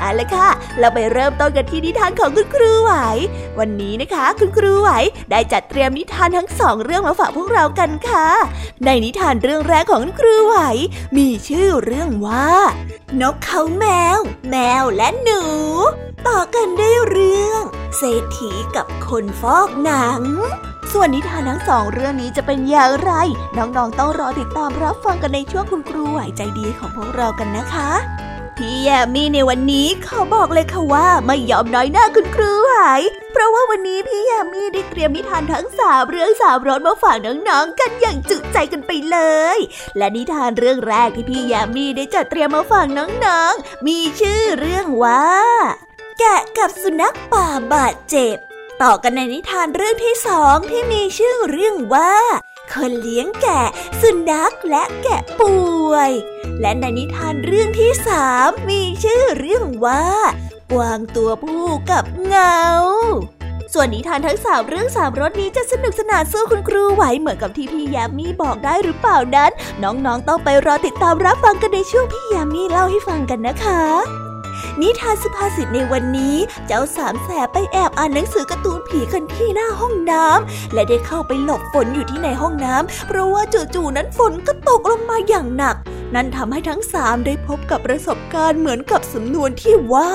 เอาละค่ะ เราไปเริ่มต้นกันที่นิทานของคุณครูไหว วันนี้นะคะ คุณครูไหวได้จัดเตรียมนิทานทั้งสองเรื่องมาฝากพวกเรากันค่ะ ในนิทานเรื่องแรกของคุณครูไหว มีชื่อเรื่องว่า นกเขาแมว แมวและหนู ต่อกันได้เรื่อง เศรษฐีกับคนฟอกหนังส่วนนิทานทั้งสองเรื่องนี้จะเป็นอย่างไร น้องๆต้องรอติดตามรับฟังกันในช่วงคุณครูไหวใจดีของพวกเรากันนะคะ พี่แยมมี่ในวันนี้ขอบอกเลยค่ะว่าไม่ยอมน้อยหน้าคุณครูหาย เพราะว่าวันนี้พี่แยมมี่ได้เตรียมนิทานทั้งสามเรื่องสามรสมาฝากน้องๆกันอย่างจุใจกันไปเลย และนิทานเรื่องแรกที่พี่แยมมี่ได้จัดเตรียมมาฝากน้องๆ มีชื่อเรื่องว่า แกะกับสุนัขป่าบาดเจ็บ ต่อกันในนิทานเรื่องที่สองที่มีชื่อเรื่องว่า คนเลี้ยงแกะ สุนัขและแกะป่วย และในนิทานเรื่องที่สามมีชื่อเรื่องว่ากวางตัวผู้กับเงา ส่วนนิทานทั้งสามเรื่องสามรสนี้จะสนุกสนานสู้คุณครูไหวเหมือนกับที่พี่ยามีบอกได้หรือเปล่านั้น น้องๆต้องไปรอติดตามรับฟังกันในช่วงพี่ยามีเล่าให้ฟังกันนะคะ นิทานสุภาษิตในวันนี้ เจ้าสามแสบไปแอบอ่านหนังสือการ์ตูนผีกันที่หน้าห้องน้ำและได้เข้าไปหลบฝนอยู่ที่ในห้องน้ำเพราะว่าจู่ๆนั้นฝนก็ตกลงมาอย่างหนัก นั่นทำให้ทั้งสามได้พบกับประสบการณ์เหมือนกับสำนวนที่ว่า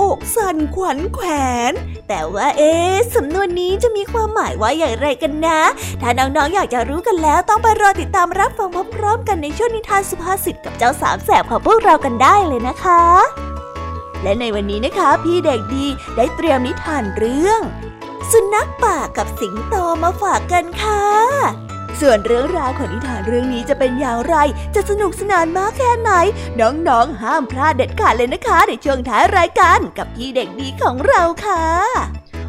อกสั่นขวัญแขวน แต่ว่าเอ๊สำนวนนี้จะมีความหมายว่าอย่างไรกันนะ ถ้าน้องๆอยากจะรู้กันแล้วต้องไปรอติดตามรับฟังพร้อมๆกันในช่วงนิทานสุภาษิตกับเจ้าสามแสบของพวกเรากันได้เลยนะคะ และในวันนี้นะคะพี่เด็กดีได้เตรียมนิทานเรื่อง สุนัขป่ากับสิงโตมาฝากกันค่ะ ส่วนเรื่องราวของนิทานเรื่องนี้จะเป็นอย่างไร จะสนุกสนานมากแค่ไหน น้องๆ ห้ามพลาดเด็ดขาดเลยนะคะ ในช่วงท้ายรายการกับพี่เด็กดีของเราค่ะ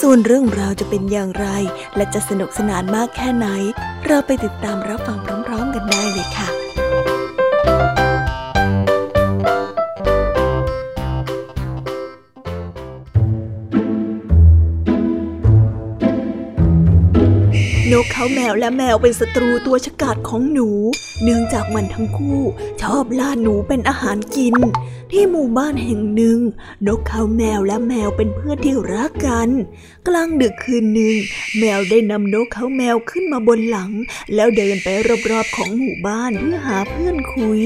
ส่วนเรื่องราวจะเป็นอย่างไร และจะสนุกสนานมากแค่ไหน เราไปติดตามรับฟัง นกเขาแมวและแมวเป็นศัตรูตัวฉกาจของหนู เนื่องจากมันทั้งคู่ชอบล่าหนูเป็นอาหารกิน ที่หมู่บ้านแห่งหนึ่ง นกเขาแมวและแมวเป็นเพื่อนที่รักกัน กลางดึกคืนหนึ่ง แมวได้นำนกเขาแมวขึ้นมาบนหลัง แล้วเดินไปรอบๆของหมู่บ้านเพื่อหาเพื่อนคุย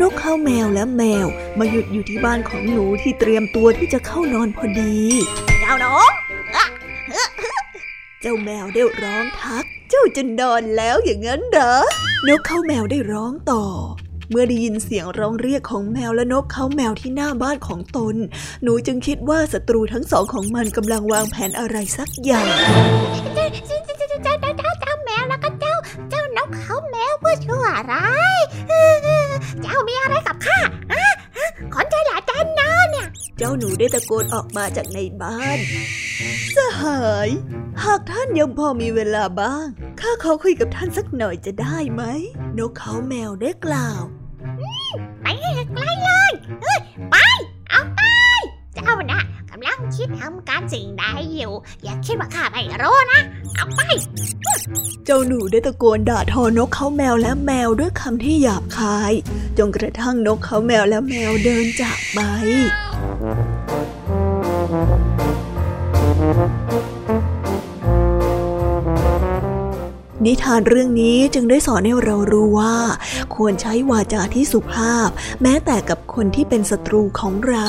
นกเขาแมวและแมวมาหยุดอยู่ที่บ้านของหนูที่เตรียมตัวที่จะเข้านอนพอดีเจ้าน้อง เจ้าแมวได้ร้องทัก เจ้าจะนอนแล้วอย่างนั้นเหรอนกเขาแมวได้ร้องต่อ เมื่อได้ยินเสียงร้องเรียกของแมวและนกเขาแมวที่หน้าบ้านของตน หนูจึงคิดว่าศัตรูทั้งสองของมันกำลังวางแผนอะไรสักอย่างเจ้าเจ้าเจ้าแมวแล้วก็เจ้า เจ้านกเขาแมวเพื่อชั่วร้าย เจ้ามี เจ้าหนูได้ตะโกนออกมาจากในบ้าน สหาย หากท่านยังพอมีเวลาบ้าง ข้าขอคุยกับท่านสักหน่อยจะได้ไหม นกเขาแมวได้กล่าว คิดทำการสิ่งใดอยู่ อย่าคิดว่าข้าไม่รู้นะ เอาไป เจ้าหนูได้ตะโกนด่าทอนกเขาแมวและแมวด้วยคำที่หยาบคาย จนกระทั่งนกเขาแมวและแมวเดินจากไปนิทานเรื่องนี้จึงได้สอนให้เรารู้ว่า ควรใช้วาจาที่สุภาพ แม้แต่กับคนที่เป็นศัตรูของเรา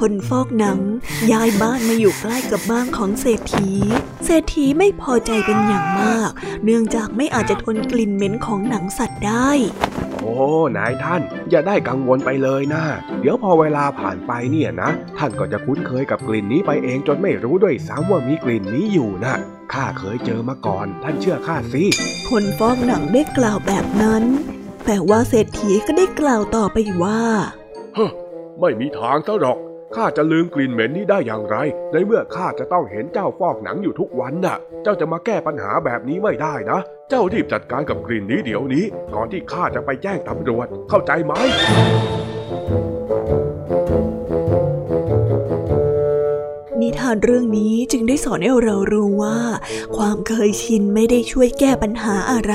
คนฟอกหนัง ย้ายบ้านมาอยู่ใกล้กับบ้านของเศรษฐี เศรษฐีไม่พอใจเป็นอย่างมาก เนื่องจากไม่อาจจะทนกลิ่นเหม็นของหนังสัตว์ได้ โอ้ นายท่าน อย่าได้กังวลไปเลยนะ เดี๋ยวพอเวลาผ่านไปเนี่ยนะ ท่านก็จะคุ้นเคยกับกลิ่นนี้ไปเองจนไม่รู้ด้วยซ้ำว่ามีกลิ่นนี้อยู่นะข้าเคยเจอมาก่อน ท่านเชื่อข้าสิ คนฟอกหนังได้กล่าวแบบนั้น แต่ว่าเศรษฐีก็ได้กล่าวต่อไปว่าไม่มีทางซะหรอก ข้าจะลืมกลิ่นเหม็นนี้ได้อย่างไร ในเมื่อข้าจะต้องเห็นเจ้าฟอกหนังอยู่ทุกวันน่ะ เจ้าจะมาแก้ปัญหาแบบนี้ไม่ได้นะ เจ้ารีบจัดการกับกลิ่นนี้เดี๋ยวนี้ ก่อนที่ข้าจะไปแจ้งตำรวจ เข้าใจไหมนิทานเรื่องนี้จึงได้สอนให้เรารู้ว่า ความเคยชินไม่ได้ช่วยแก้ปัญหาอะไร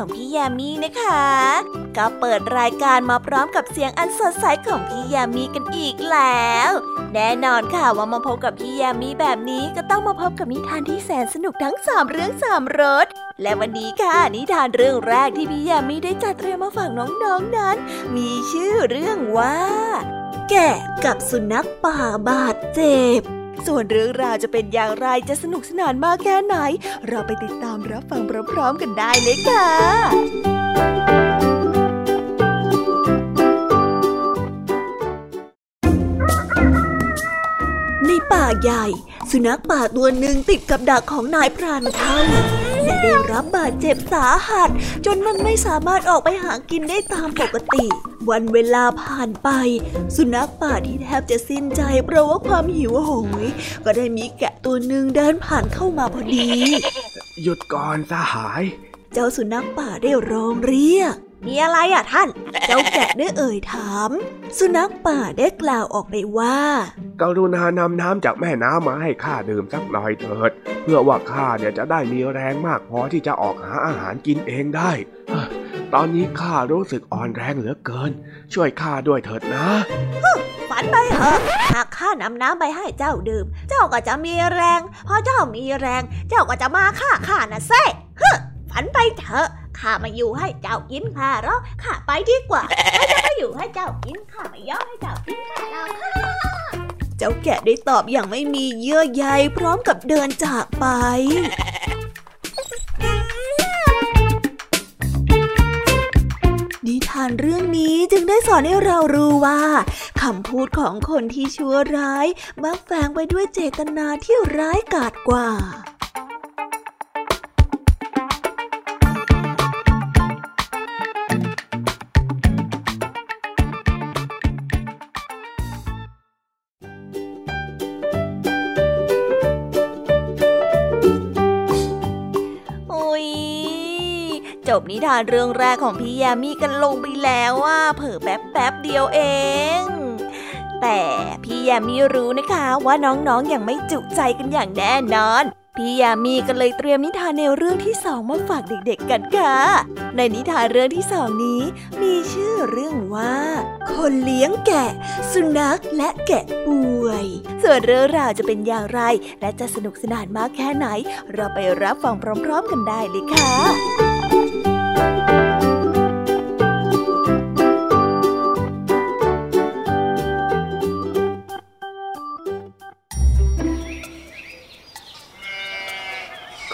ของพี่แยามี่นะคะ ก็เปิดรายการมาพร้อมกับเสียงอันสดใสของพี่แยามี่กันอีกแล้ว แน่นอนค่ะว่ามาพบกับพี่แยามี่แบบนี้ก็ต้องมาพบกับนิทานที่แสนสนุกทั้งสามเรื่องสามรสและวันนี้ค่ะนิทานเรื่องแรกที่พี่แยามี่ได้จัดเตรียมมาฝากน้องๆนนั้น มีชื่อเรื่องว่า แกะกับสุนัขป่าบาดเจ็บ ส่วนเรื่องราวจะเป็นอย่างไรจะสนุกสนานมากแค่ไหน เราไปติดตามรับฟังพร้อมๆกันได้เลยค่ะในป่าใหญ่ สุนัขป่าตัวหนึ่งติดกับดักของนายพรานเข้า เนี่ได้รับบาดเจ็บสาหัส จนมันไม่สามารถออกไปหากินได้ตามปกติ วันเวลาผ่านไป สุนัขป่าที่แทบจะสิ้นใจเพราะว่าความหิวโหย ก็ได้มีแกะตัวหนึ่งเดินผ่านเข้ามาพอดี หยุดก่อนสหาย เจ้าสุนัขป่าได้ร้องเรียก มีอะไรอะท่าน เจ้าแกะได้เอ่ยถาม สุนัขป่าได้กล่าวออกไปว่ากรุณานำน้ำจากแม่น้ำมาให้ข้าดื่มสักหน่อยเถิด เพื่อว่าข้าเนี่ยจะได้มีแรงมากพอที่จะออกหาอาหารกินเองได้ ตอนนี้ข้ารู้สึกอ่อนแรงเหลือเกิน ช่วยข้าด้วยเถิดนะฝันไปเถอะหากข้านำน้ำไปให้เจ้าดื่ม เจ้าก็จะมีแรงพอเจ้ามีแรง เจ้าก็จะมาฆ่าข้านะเซ่ฮึฝันไปเถอะ ข้ามาอยู่ให้เจ้ากินข้าหรอกข้าไปดีกว่าข้าจะมาอยู่ให้เจ้ากินข้าไม่ยอมให้เจ้ากินข้าหรอกเจ้าแกะได้ตอบอย่างไม่มีเยื่อใยพร้อมกับเดินจากไปนิทานเรื่องนี้จึงได้สอนให้เรารู้ว่าคำพูดของคนที่ชั่วร้ายมักแฝงไปด้วยเจตนาที่ร้ายกาจกว่า จบนิทานเรื่องแรกของพี่ยามีกันลงไปแล้วว่าเผอแป๊บแป๊บเดียวเอง แต่พี่ยามีรู้นะคะว่าน้องๆออย่างไม่จุใจกันอย่างแน่นอน พี่ยามีก็เลยเตรียมนิทานแนวเรื่องที่สองมาฝากเด็กๆกันค่ะ ในนิทานเรื่องที่สองนี้ มีชื่อเรื่องว่า คนเลี้ยงแกะ สุนัขและแกะป่วย ส่วนเรื่องราวจะเป็นอย่างไร และจะสนุกสนานมากแค่ไหน เราไปรับฟังพร้อม ๆ กันได้เลยค่ะ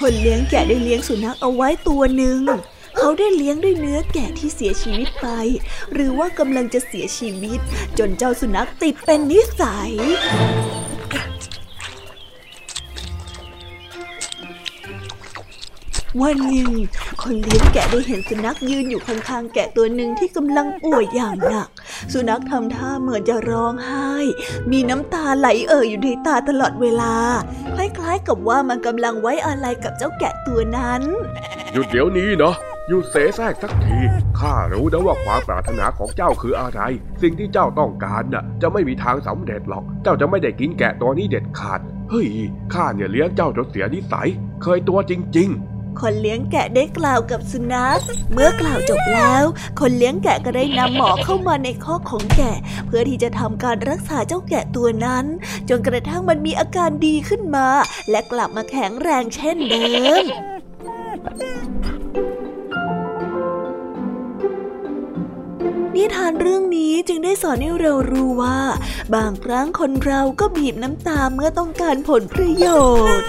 คนเลี้ยงแกะได้เลี้ยงสุนัขเอาไว้ตัวหนึ่งเขาได้เลี้ยงด้วยเนื้อแกะที่เสียชีวิตไป หรือว่ากำลังจะเสียชีวิต จนเจ้าสุนัขติดเป็นนิสัย วันหนึ่ง คนเลี้ยงแกะได้เห็นสุนัขยืนอยู่ข้างๆแกะตัวหนึ่งที่กำลังป่วยอย่างหนัก สุนัขทำท่าเหมือนจะร้องไห้ มีน้ำตาไหลเอ่ออยู่ในตาตลอดเวลา คล้ายๆกับว่ามันกำลังไว้อาลัยกับเจ้าแกะตัวนั้น หยุดเดี๋ยวนี้เนาะหยุดเสแสร้งสักที ข้ารู้นะว่าความปรารถนาของเจ้าคืออะไร สิ่งที่เจ้าต้องการน่ะ จะไม่มีทางสำเร็จหรอก เจ้าจะไม่ได้กินแกะตัวนี้เด็ดขาด เฮ้ย ข้าเนี่ยเลี้ยงเจ้าจนเสียนิสัย เคยตัวจริง ๆ คนเลี้ยงแกะได้กล่าวกับสุนัข เมื่อกล่าวจบแล้ว คนเลี้ยงแกะก็ได้นำหมอเข้ามาในคอกของแกะ เพื่อที่จะทำการรักษาเจ้าแกะตัวนั้น จนกระทั่งมันมีอาการดีขึ้นมา และกลับมาแข็งแรงเช่นเดิมนิทานเรื่องนี้จึงได้สอนให้เรารู้ว่า บางครั้งคนเราก็บีบน้ำตาเมื่อต้องการผลประโยชน์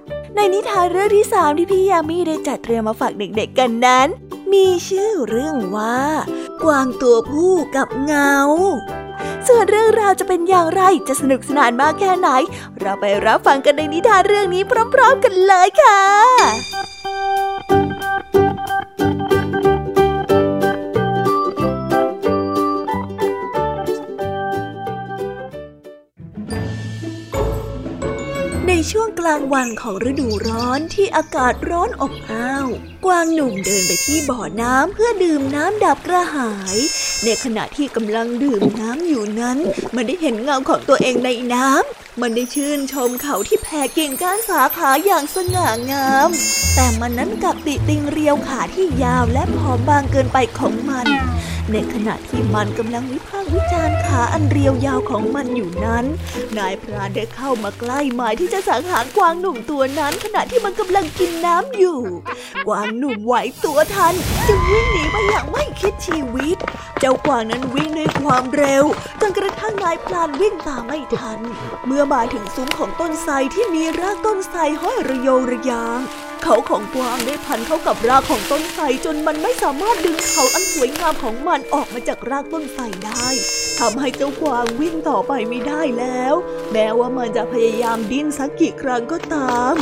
ในนิทานเรื่องที่สามที่พี่ยามีได้จัดเตรียมมาฝากเด็กๆกันนั้น มีชื่อเรื่องว่า กวางตัวผู้กับเงา ส่วนเรื่องราวจะเป็นอย่างไรจะสนุกสนานมากแค่ไหน เราไปรับฟังกันในนิทานเรื่องนี้พร้อม ๆ กันเลยค่ะ ช่วงกลางวันของฤดูร้อนที่อากาศร้อนอบอ้าว กวางหนุ่มเดินไปที่บ่อน้ำเพื่อดื่มน้ำดับกระหาย ในขณะที่กำลังดื่มน้ำอยู่นั้น มันได้เห็นเงาของตัวเองในน้ำ มันได้ชื่นชมเขาที่แผ่กิ่งก้านสาขาอย่างสง่างาม แต่มันนั้นกลับติติงเรียวขาที่ยาวและผอมบางเกินไปของมัน ในขณะที่มันกำลังวิพากษ์วิจารณ์ขาอันเรียวยาวของมันอยู่นั้น นายพรานได้เข้ามาใกล้หมายที่จะสังหารกวางหนุ่มตัวนั้น ขณะที่มันกำลังกินน้ำอยู่ กวางหนุ่มไหวตัวทัน จึงวิ่งหนีไปอย่างไม่คิดชีวิต เจ้ากวางนั้นวิ่งด้วยความเร็วจนกระทั่งนายพรานวิ่งตามไม่ทัน เมื่อมาถึงซุ้มของต้นไทรที่มีรากต้นไทรห้อยระโยระยาง เขาของกวางได้พันเข้ากับรากของต้นไทรจนมันไม่สามารถดึงเขาอันสวยงามของมันออกมาจากรากต้นไทรได้ทำให้เจ้ากวางวิ่งต่อไปไม่ได้แล้ว แม้ว่ามันจะพยายามดิ้นสักกี่ครั้งก็ตาม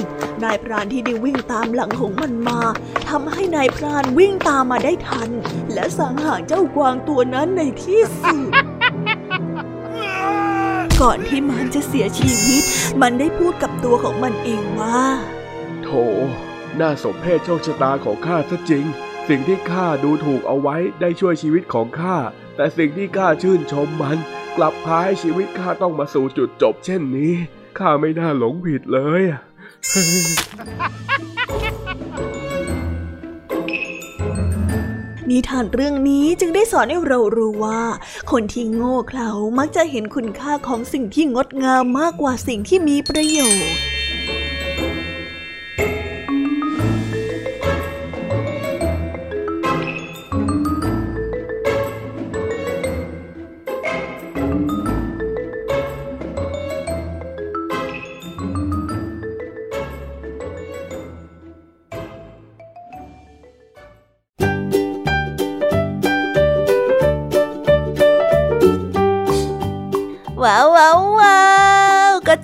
นายพรานที่ได้วิ่งตามหลังของมันมาทำให้นายพรานวิ่งตามมาได้ทัน และสังหารเจ้ากวางตัวนั้นในที่สุดก่อนที่มันจะเสียชีวิต มันได้พูดกับตัวของมันเองว่า โถ น่าสมเพชโชคชะตาของข้าซะจริง สิ่งที่ข้าดูถูกเอาไว้ได้ช่วยชีวิตของข้า แต่สิ่งที่ข้าชื่นชมมัน กลับพาให้ชีวิตข้าต้องมาสู่จุดจบเช่นนี้ ข้าไม่น่าหลงผิดเลยนิทานเรื่องนี้จึงได้สอนให้เรารู้ว่า คนที่โง่เขลามักจะเห็นคุณค่าของสิ่งที่งดงามมากกว่าสิ่งที่มีประโยชน์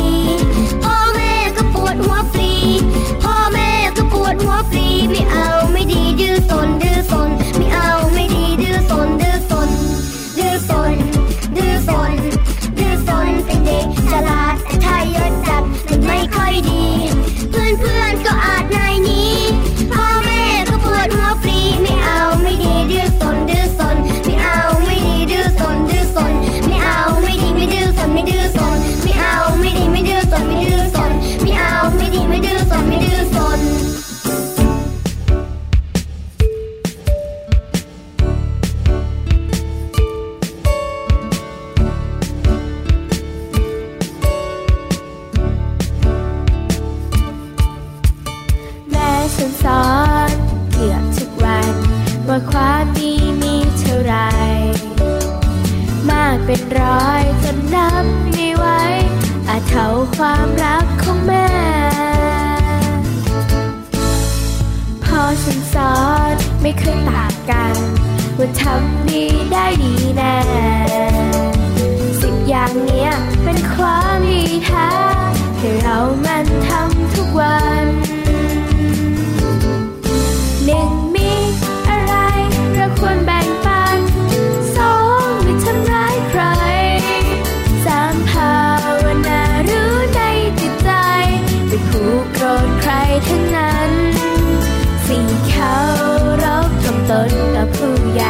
You. ผู้ใหญ่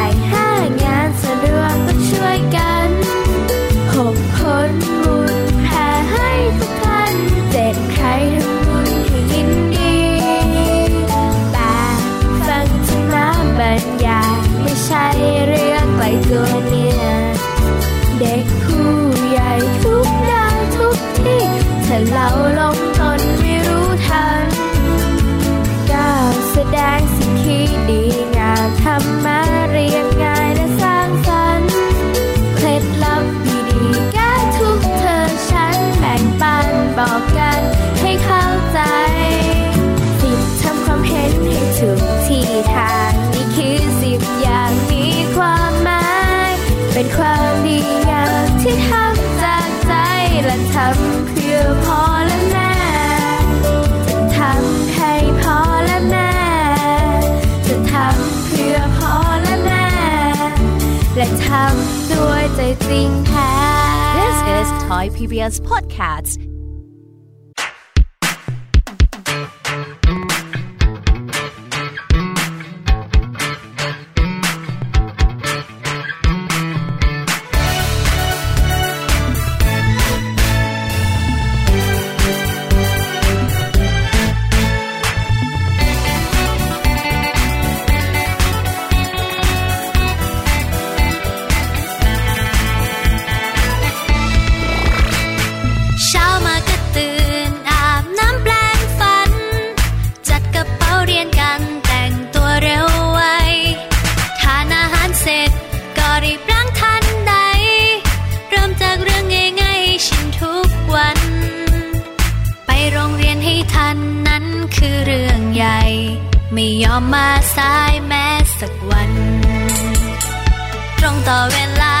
Thai PBS podcast. ยอมมาสายแม้สักวัน ตรงต่อเวลา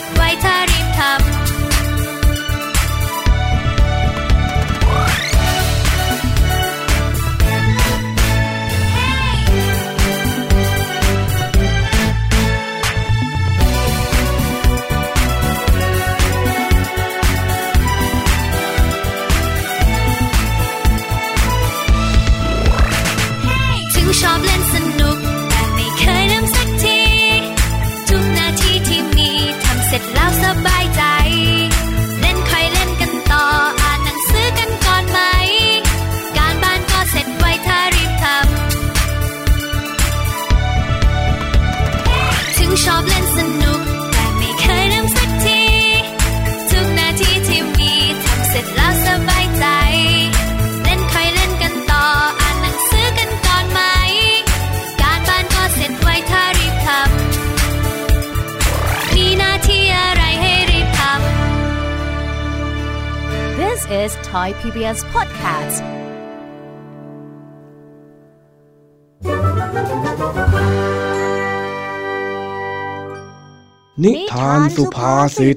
ดไว้ถ้ารีบทำ นิทานสุภาษิต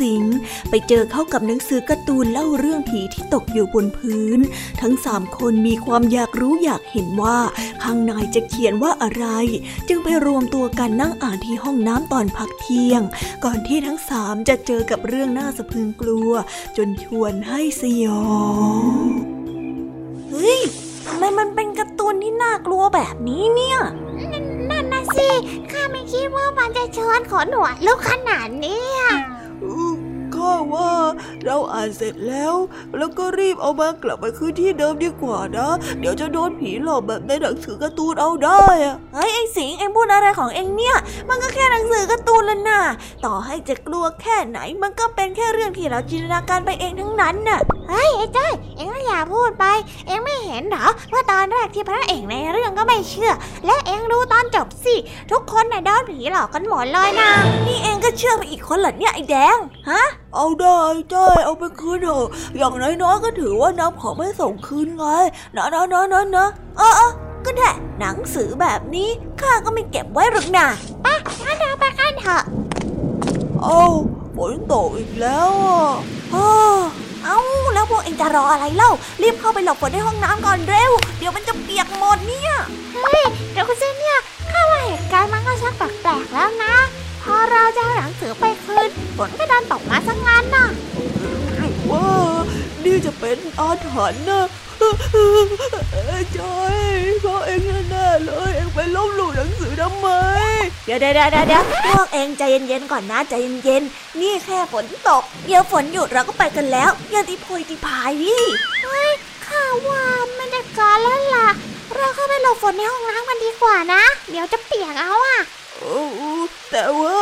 สิง ไปเจอเข้ากับหนังสือการ์ตูนเล่าเรื่องผีที่ตกอยู่บนพื้น ทั้งสามคนมีความอยากรู้อยากเห็นว่า ข้างในจะเขียนว่าอะไร จึงไปรวมตัวกันนั่งอ่านที่ห้องน้ำตอนพักเที่ยง ก่อนที่ทั้งสามจะเจอกับเรื่องน่าสะพรึงกลัว จนชวนให้สยองเฮ้ยทำไมมันเป็นการ์ตูนที่น่ากลัวแบบนี้เนี่ยนั่นนะสิ ข้าไม่คิดว่ามันจะชวนขนหัวลุกขนาดนี้ อะ ข้าว่า เราอ่านเสร็จแล้ว แล้วก็รีบเอามากลับไปคืนที่เดิมดีกว่านะ เดี๋ยวจะโดนผีหลอกแบบในหนังสือการ์ตูนเอาได้อะเฮ้ยไอ้สิงเอ็งพูดอะไรของเอ็งเนี่ย มันก็แค่หนังสือการ์ตูนละน่ะ ต่อให้จะกลัวแค่ไหน มันก็เป็นแค่เรื่องที่เราจินตนาการไปเองทั้งนั้นน่ะเฮ้ยไอ้จ้อยเอ็งก็อย่าพูดไป เอ็งไม่เห็นเหรอว่าตอนแรกที่พระเอกในเรื่องก็ไม่เชื่อ และเอ็งดูตอนจบสิ ทุกคนน่ะโดนผีหลอกกันหมดเลยนะ นี่เอ็งก็เชื่อไปอีกคนเหรอเนี่ยไอ้แดง ฮะเอาได้จ้อยเอาไปคืนเถอะอย่างน้อยๆก็ถือว่าน้ำของไม่ส่งคืนไงนะนะนะนะนะเออเออก็ได้หนังสือแบบนี้ข้าก็ไม่เก็บไว้หรอกนะงั้นเราไปกันเถอะเอาฝนตกอีกแล้วอะอ้อเอ้าแล้วพวกเองจะรออะไรเล่า รีบเข้าไปหลบฝนในห้องน้ำก่อนเร็ว เดี๋ยวมันจะเปียกหมดเนี่ย เฮ้ยเดี๋ยวคุณเซนเนี่ยข้าว่าเหตุการณ์มันก็ชักแปลกๆแล้วนะพอ เราจะเอาหนังสือไปคืนฝนก็ดันตกมาซะงั้นน่ะหรือว่านี่จะเป็นอาถรรพ์นะจอยเพราะเองแน่ๆเลย เองไปลบหลู่หนังสือทำไมเดี๋ยวเดี๋ยวเดี๋ยวเดี๋ยวพวกเองใจเย็นๆก่อนนะใจเย็นๆ นี่แค่ฝนตก เดี๋ยวฝนหยุดเราก็ไปกันแล้ว อย่าตีโพยตีพายดิข้าว่าไม่ได้การแล้วล่ะ เราเข้าไปหลบฝนในห้องน้ำกันดีกว่านะ เดี๋ยวจะเปียกเอาอะ โอ้แต่ว่า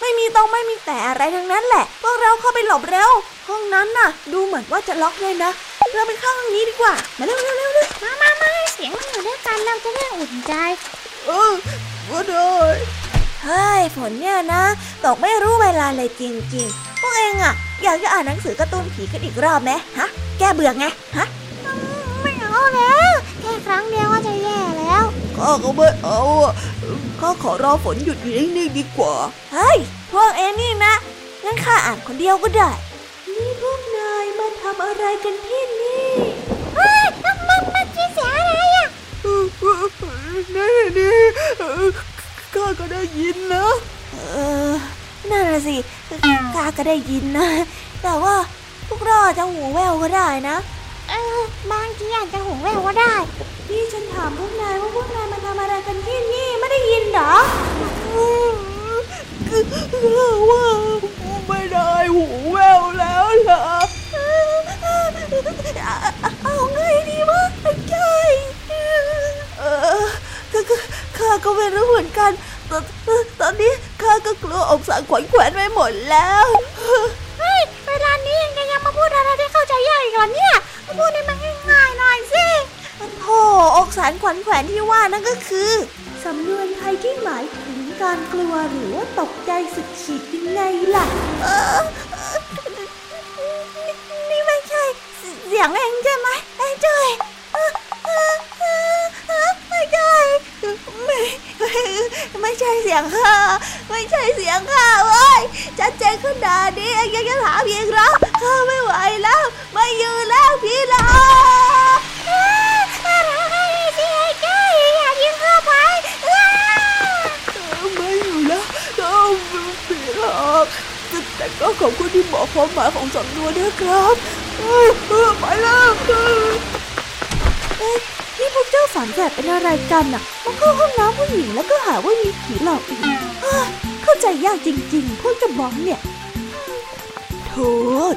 ไม่มีต้องไม่มีแต่อะไรทั้งนั้นแหละ พวกเราเข้าไปหลบเร็ว ห้องนั้นน่ะ ดูเหมือนว่าจะล็อกเลยนะ เราไปเข้าห้องนี้ดีกว่า มาเร็วเร็วเร็วเร็วมามามาให้เสียงมันอยู่ด้วยกันเราจะได้อุ่นใจ เออก็ได้เฮ้ยฝนเนี่ยนะ ตกไม่รู้เวลาเลยจริงๆ พวกเองอะอยากจะอ่านหนังสือการ์ตูนผีกันอีกรอบไหมฮะ แก้เบื่อไง ฮะ ไม่เอาแล้ว แค่ครั้งเดียวก็จะแย่แล้วข้าก็ไม่เอาอะ ข้าขอรอฝนหยุดอยู่นิ่งๆดีกว่า เฮ้ย พวกเอ็นี่นะ งั้นข้าอ่านคนเดียวก็ได้ นี่พวกนายมาทำอะไรกันที่นี่เฮ้ยมันมันมันมีเสียงอะไรอะนี่นี่ข้าก็ได้ยินนะ เออ นั่นน่ะสิ ข้าก็ได้ยินนะ แต่ว่าพวกเราอาจจะหูแว่วก็ได้นะเออบางทีอาจจะหูแว่วก็ได้ นี่ฉันถามพวกนายว่าพวกนายมาทำอะไรกันที่นี่ไม่ได้ยินเหรอคือว่าไม่ได้หูแววแล้วล่ะเอาไงดีวะไอ้ใจเออก็ก็ข้าก็ไม่รู้เหมือนกันตอนตอนนี้ข้าก็กลัวอกสั่นขวัญแขวนไปหมดแล้ว เฮ้ยเวลานี้ยังจะยังมาพูดอะไรที่เข้าใจยากอีกเหรอเนี่ยมา พูดให้มันง่ายๆหน่อยสิโธ่อกสารขวัญแขวนที่ว่านั่นก็คือ สำนวนไทยที่หมายถึงการกลัวหรือว่าตกใจสุดขีดยังไงล่ะ เออนี่นี่ไม่ใช่ เสียงเองใช่ไหมไอ้จอย ไม่ใช่ไม่ไม่ใช่เสียงข้าไม่ใช่เสียงข้าเว้ยชัดเจนขนาดนี้ยังจะถามอีกเหรอข้าไม่ไหวแล้วไม่ยืนแล้วพี่ลาเราให้ดีไอ้จ้อยอยากยิงเขาไปไม่อยู่แล้วต้องผีหลอกแต่ก็ขอบคุณที่บอกความหมายของสำนวนนะครับไปแล้ว นี่พวกเจ้าฝันแบบเป็นอะไรกันน่ะมาเข้าห้องน้ำผู้หญิงแล้วก็หาว่ามีผีหลอกอีกเอ้ยขเข้าใจยากจริง ๆ พวกจะบอกเนี่ยโธ่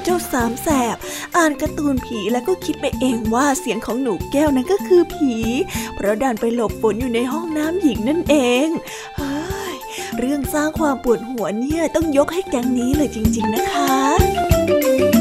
เจ้าสามแสบ อ่านการ์ตูนผีแล้วก็คิดไปเองว่าเสียงของหนูแก้วนั้นก็คือผี เพราะดันไปหลบฝนอยู่ในห้องน้ำหญิงนั่นเองเฮ้ยเรื่องสร้างความปวดหัวเนี่ยต้องยกให้แก๊งนี้เลยจริง ๆ นะคะ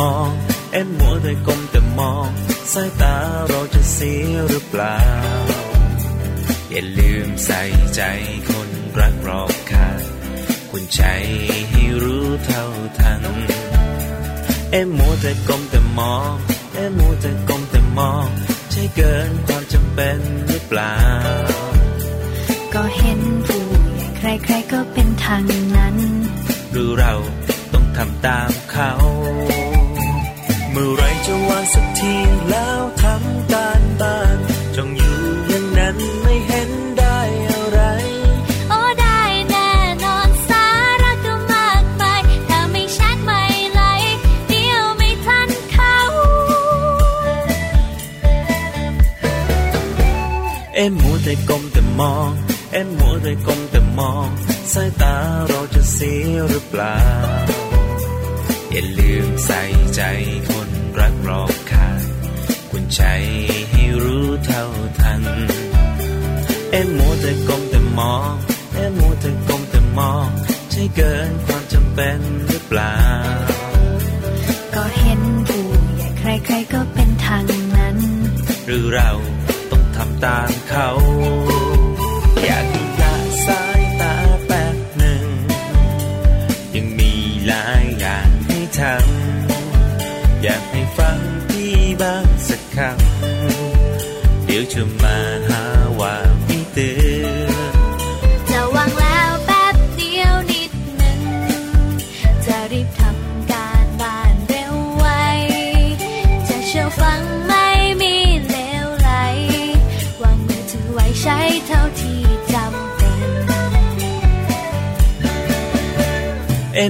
มแต่มอง เอ็มมัวแต่ก้มแต่มอง สายตาเราจะเสียหรือเปล่า อย่าลืมใส่ใจคนรักรอบค่าคุณใจให้รู้เท่าทัน เอ็มมัวแต่ก้มแต่มอง เอ็มมัวแต่ก้มแต่มอง ใช่เกินความจำเป็นหรือเปล่า ก็เห็นผู้ใหญ่ใครๆก็เป็นทางนั้น หรือเราต้องทำตามเขาเมื่อไรจะวางสักทีแล้วทำตาบ้านจ้องอยู่อย่างนั้นไม่เห็นได้อะไร โอ้ได้แน่นอนสาระก็มากมายถ้าไม่ชัดไม่ไหลเดี๋ยวไม่ทันเขา เอ็มมัวแต่กลมแต่มอง เอ็มมัวแต่กลมแต่มอง สายตาเราจะเสียหรือเปล่า อย่าลืมใส่ใจคนรักรอบค่างคุณใจให้รู้เท่าทัน เอ็มมัวแต่ก้มแต่มองเอ็มมัวแต่ก้มแต่มอง ใช่เกินความจำเป็นหรือเปล่า ก็เห็นผู้ใหญ่ใครๆก็เป็นทางนั้น หรือเราต้องทำตามเขา อยาก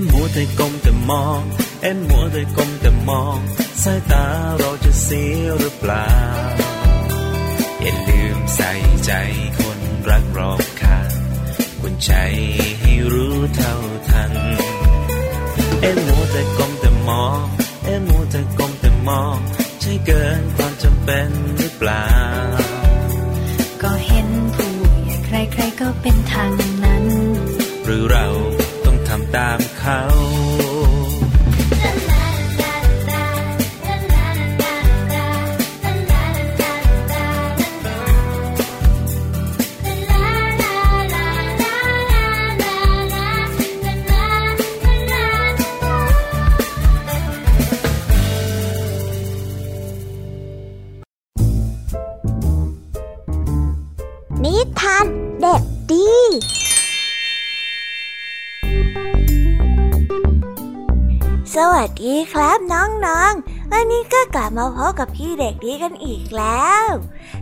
มมัวแต่ก้มแต่มอง เอ็มมัวแต่ก้มแต่มอง สายตาเราจะเสียหรือเปล่า อย่าลืมใส่ใจคนรักรอบค่างคุณใจให้รู้เท่าทัน เอ็มมัวแต่ก้มแต่มอง เอ็มมัวแต่ก้มแต่มอง ใช่เกินความจำเป็นหรือเปล่า ก็เห็นผู้ใหญ่ใครๆก็เป็นทางนั้น หรือเราต้องทำตาม เดีครับน้องๆ วันนี้ก็กลับมาพบกับพี่เด็กดีกันอีกแล้ว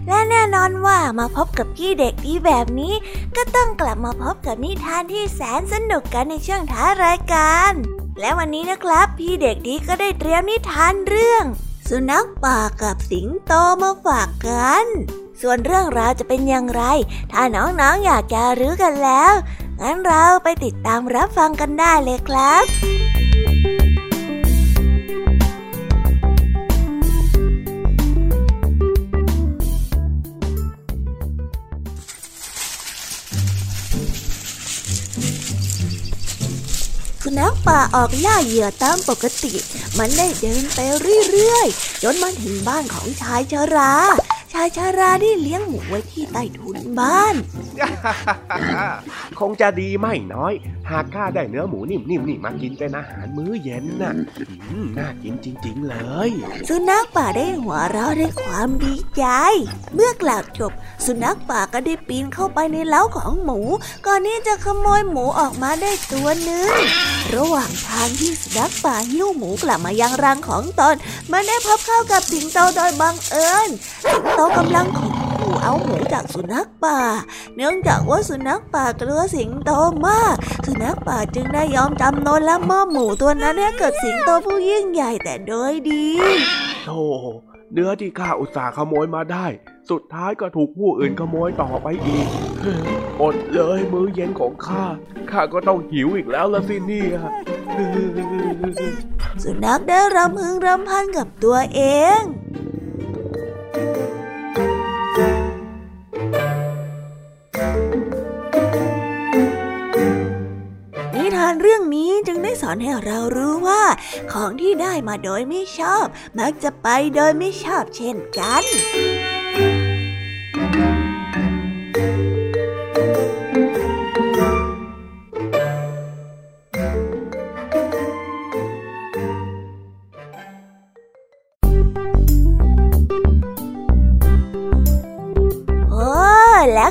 และแน่นอนว่ามาพบกับพี่เด็กดีแบบนี้ ก็ต้องกลับมาพบกับนิทานที่แสนสนุกกันในช่วงท้ายรายการ และวันนี้นะครับพี่เด็กดีก็ได้เตรียมนิทานเรื่อง สุนัขป่ากับสิงโตมาฝากกัน ส่วนเรื่องราวจะเป็นอย่างไร ถ้าน้องๆออยากจะรู้กันแล้ว งั้นเราไปติดตามรับฟังกันได้เลยครับ นัขป่าออกล่าเหยื่อตามปกติ มันได้เดินไปเรื่อยๆ จนมาถึงบ้านของชายชรา ชายชราได้เลี้ยงหมูไว้ที่ใต้ถุนบ้าน คงจะดีไม่น้อย หากข้าได้เนื้อหมูนิ่มๆนี่มากินเป็นอาหารมื้อเย็นน่ะอืมน่ากินจริง ๆ เลย สุนัขป่าได้หัวเราะด้วยความดีใจ เมื่อกล่าวจบ สุนัขป่าก็ได้ปีนเข้าไปในเล้าของหมู ก่อนที่จะขโมยหมูออกมาได้ตัวหนึ่งระหว่างทางที่สุนัขป่าหิ้วหมูกลับมายังรังของตนมันได้พบเข้ากับสิงโตโดยบังเอิญสิงโตกำลังข่มขู่ เอาหมูจากสุนัขป่า เนื่องจากว่าสุนัขป่ากลัวสิงโตมาก สุนัขป่าจึงได้ยอมจำนนและมอบหมูตัวนั้นให้กับสิงโตผู้ยิ่งใหญ่แต่โดยดีโธ่เนื้อที่ข้าอุตส่าห์ขโมยมาได้ สุดท้ายก็ถูกผู้อื่นขโมยต่อไปอีกเฮ้ยอดเลยมื้อเย็นของข้า ข้าก็ต้องหิวอีกแล้วละสิเนี่ยสุนัขได้รำพึงรำพันกับตัวเอง เรื่องนี้จึงได้สอนให้เรารู้ว่า ของที่ได้มาโดยไม่ชอบ มักจะไปโดยไม่ชอบเช่นกัน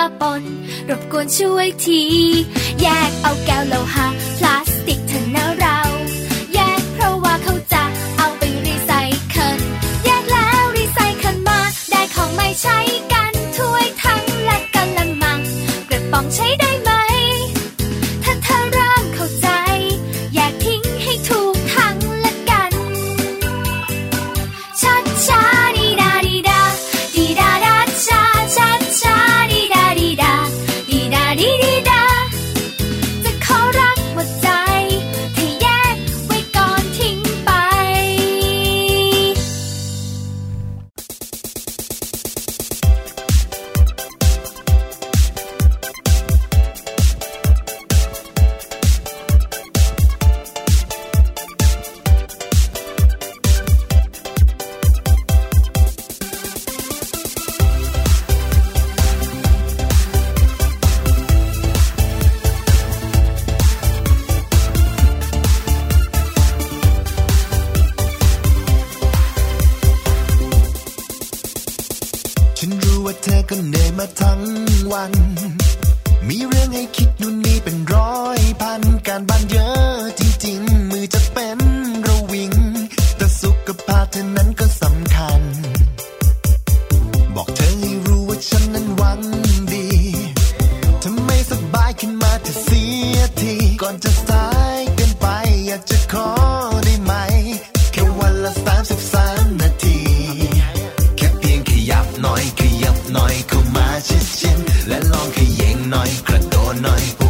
ปะปนรบกวนช่วยที แยกเอาแก้วโลหะ ลองขยิงหน่อยกระโดดหน่อย